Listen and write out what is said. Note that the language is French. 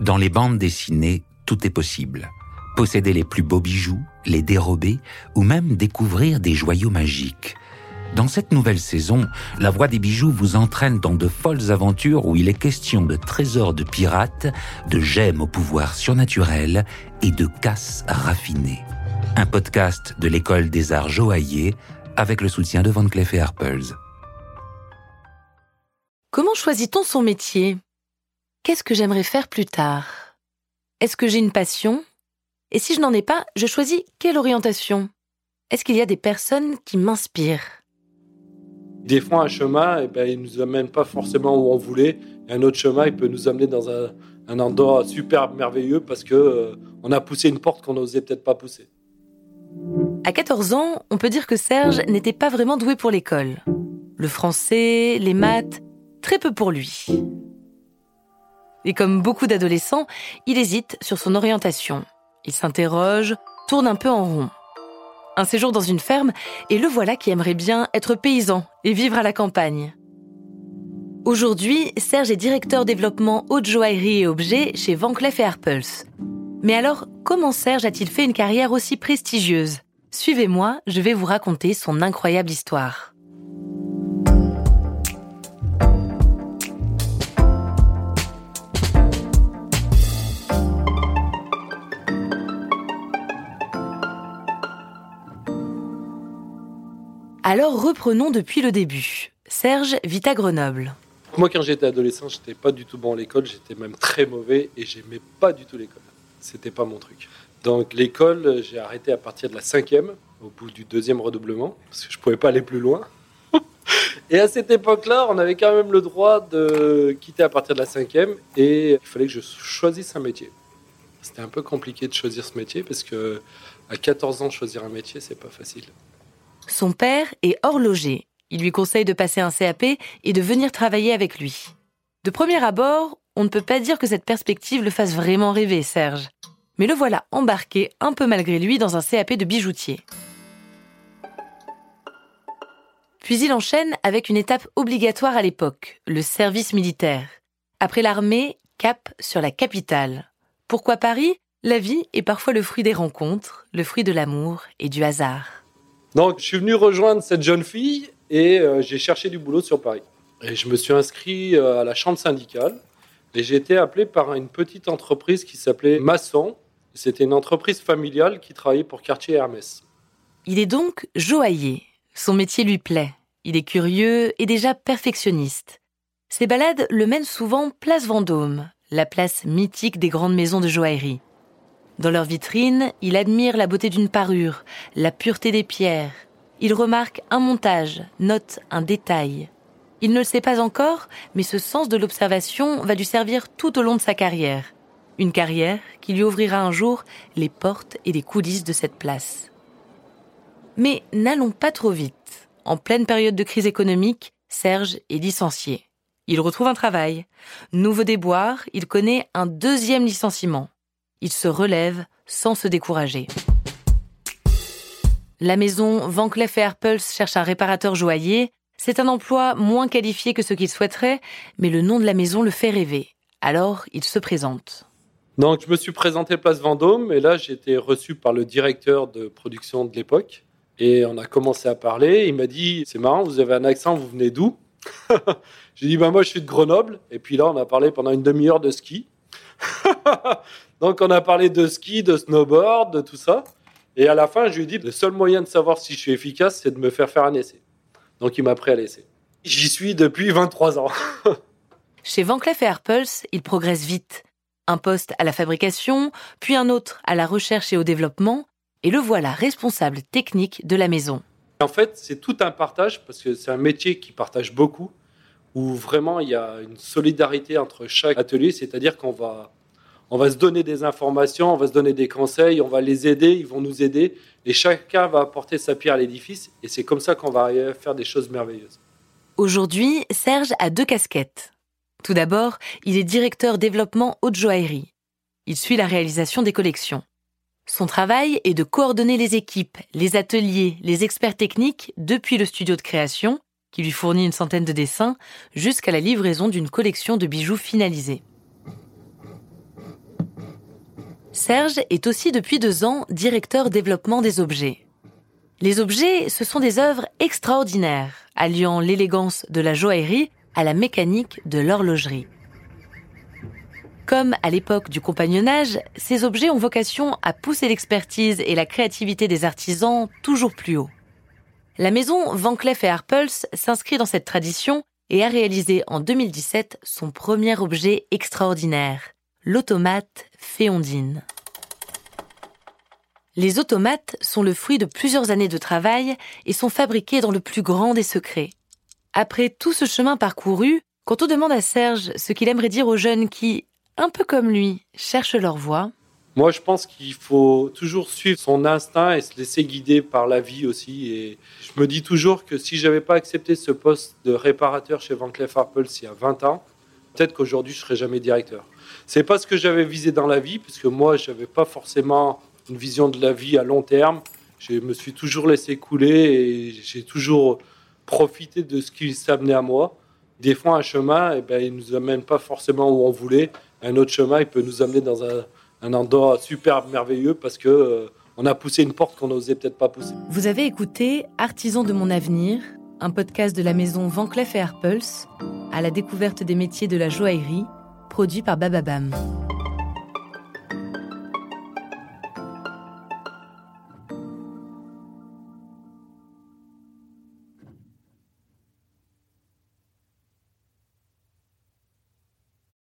Dans les bandes dessinées, tout est possible. Posséder les plus beaux bijoux, les dérober ou même découvrir des joyaux magiques. Dans cette nouvelle saison, la voix des bijoux vous entraîne dans de folles aventures où il est question de trésors de pirates, de gemmes au pouvoir surnaturel et de casses raffinées. Un podcast de l'école des arts joailliers avec le soutien de Van Cleef et Arpels. Comment choisit-on son métier? Qu'est-ce que j'aimerais faire plus tard? Est-ce que j'ai une passion? Et si je n'en ai pas, je choisis quelle orientation? Est-ce qu'il y a des personnes qui m'inspirent? Des fois, un chemin, eh ben, il ne nous amène pas forcément où on voulait. Et un autre chemin, il peut nous amener dans un, endroit super merveilleux parce que euh, on a poussé une porte qu'on n'osait peut-être pas pousser. À 14 ans, on peut dire que Serge n'était pas vraiment doué pour l'école. Le français, les maths, très peu pour lui. Et comme beaucoup d'adolescents, il hésite sur son orientation. Il s'interroge, tourne un peu en rond. Un séjour dans une ferme, et le voilà qui aimerait bien être paysan et vivre à la campagne. Aujourd'hui, Serge est directeur développement haute joaillerie et objets chez Van Cleef Arpels. Mais alors, comment Serge a-t-il fait une carrière aussi prestigieuse? Suivez-moi, je vais vous raconter son incroyable histoire. Alors reprenons depuis le début. Serge vit à Grenoble. Moi, quand j'étais adolescent, j'étais pas du tout bon à l'école, j'étais même très mauvais et j'aimais pas du tout l'école. C'était pas mon truc. Donc l'école, j'ai arrêté à partir de la cinquième, au bout du deuxième redoublement, parce que je pouvais pas aller plus loin. et à cette époque-là, on avait quand même le droit de quitter à partir de la cinquième et il fallait que je choisisse un métier. C'était un peu compliqué de choisir ce métier parce que à 14 ans, choisir un métier, c'est pas facile. Son père est horloger. Il lui conseille de passer un CAP et de venir travailler avec lui. De premier abord, on ne peut pas dire que cette perspective le fasse vraiment rêver, Serge. Mais le voilà embarqué un peu malgré lui dans un CAP de bijoutier. Puis il enchaîne avec une étape obligatoire à l'époque, le service militaire. Après l'armée, cap sur la capitale. Pourquoi Paris? La vie est parfois le fruit des rencontres, le fruit de l'amour et du hasard. Donc, je suis venu rejoindre cette jeune fille et euh, j'ai cherché du boulot sur Paris. Et je me suis inscrit euh, à la chambre syndicale et j'ai été appelé par une petite entreprise qui s'appelait Masson. C'était une entreprise familiale qui travaillait pour Cartier Hermès. Il est donc joaillier. Son métier lui plaît. Il est curieux et déjà perfectionniste. Ses balades le mènent souvent place Vendôme, la place mythique des grandes maisons de joaillerie. Dans leur vitrine, il admire la beauté d'une parure, la pureté des pierres. Il remarque un montage, note un détail. Il ne le sait pas encore, mais ce sens de l'observation va lui servir tout au long de sa carrière. Une carrière qui lui ouvrira un jour les portes et les coulisses de cette place. Mais n'allons pas trop vite. En pleine période de crise économique, Serge est licencié. Il retrouve un travail. Nouveau déboire, il connaît un deuxième licenciement il se relève sans se décourager. La maison Van Cleef Arpels cherche un réparateur joaillier. C'est un emploi moins qualifié que ce qu'il souhaiterait, mais le nom de la maison le fait rêver. Alors, il se présente. Donc, je me suis présenté place Vendôme et là, j'ai été reçu par le directeur de production de l'époque. Et on a commencé à parler. Il m'a dit C'est marrant, vous avez un accent, vous venez d'où J'ai dit bah, Moi, je suis de Grenoble. Et puis là, on a parlé pendant une demi-heure de ski. Donc on a parlé de ski, de snowboard, de tout ça. Et à la fin, je lui ai dit, le seul moyen de savoir si je suis efficace, c'est de me faire faire un essai. Donc il m'a pris à l'essai. J'y suis depuis 23 ans. Chez Van Cleef et Arpels, il progresse vite. Un poste à la fabrication, puis un autre à la recherche et au développement, et le voilà responsable technique de la maison. En fait, c'est tout un partage, parce que c'est un métier qui partage beaucoup, où vraiment il y a une solidarité entre chaque atelier, c'est-à-dire qu'on va on va se donner des informations, on va se donner des conseils, on va les aider, ils vont nous aider, et chacun va apporter sa pierre à l'édifice, et c'est comme ça qu'on va faire des choses merveilleuses. Aujourd'hui, Serge a deux casquettes. Tout d'abord, il est directeur développement haute joaillerie. Il suit la réalisation des collections. Son travail est de coordonner les équipes, les ateliers, les experts techniques depuis le studio de création, qui lui fournit une centaine de dessins, jusqu'à la livraison d'une collection de bijoux finalisés. Serge est aussi depuis deux ans directeur développement des objets. Les objets, ce sont des œuvres extraordinaires, alliant l'élégance de la joaillerie à la mécanique de l'horlogerie. Comme à l'époque du compagnonnage, ces objets ont vocation à pousser l'expertise et la créativité des artisans toujours plus haut. La maison Van Cleef Arpels s'inscrit dans cette tradition et a réalisé en 2017 son premier objet extraordinaire, l'automate Féondine. Les automates sont le fruit de plusieurs années de travail et sont fabriqués dans le plus grand des secrets. Après tout ce chemin parcouru, quand on demande à Serge ce qu'il aimerait dire aux jeunes qui, un peu comme lui, cherchent leur voie, moi, je pense qu'il faut toujours suivre son instinct et se laisser guider par la vie aussi. Et je me dis toujours que si j'avais pas accepté ce poste de réparateur chez Van Cleef Arpels il y a 20 ans, peut-être qu'aujourd'hui je serais jamais directeur. C'est pas ce que j'avais visé dans la vie, puisque moi, j'avais pas forcément une vision de la vie à long terme. Je me suis toujours laissé couler et j'ai toujours profité de ce qui s'amenait à moi. Des fois, un chemin, eh ben, il nous amène pas forcément où on voulait. Un autre chemin, il peut nous amener dans un endroit super merveilleux parce que euh, on a poussé une porte qu'on n'osait peut-être pas pousser. Vous avez écouté Artisan de mon avenir, un podcast de la maison Van Cleef et Arpels, à la découverte des métiers de la joaillerie, produit par Bababam.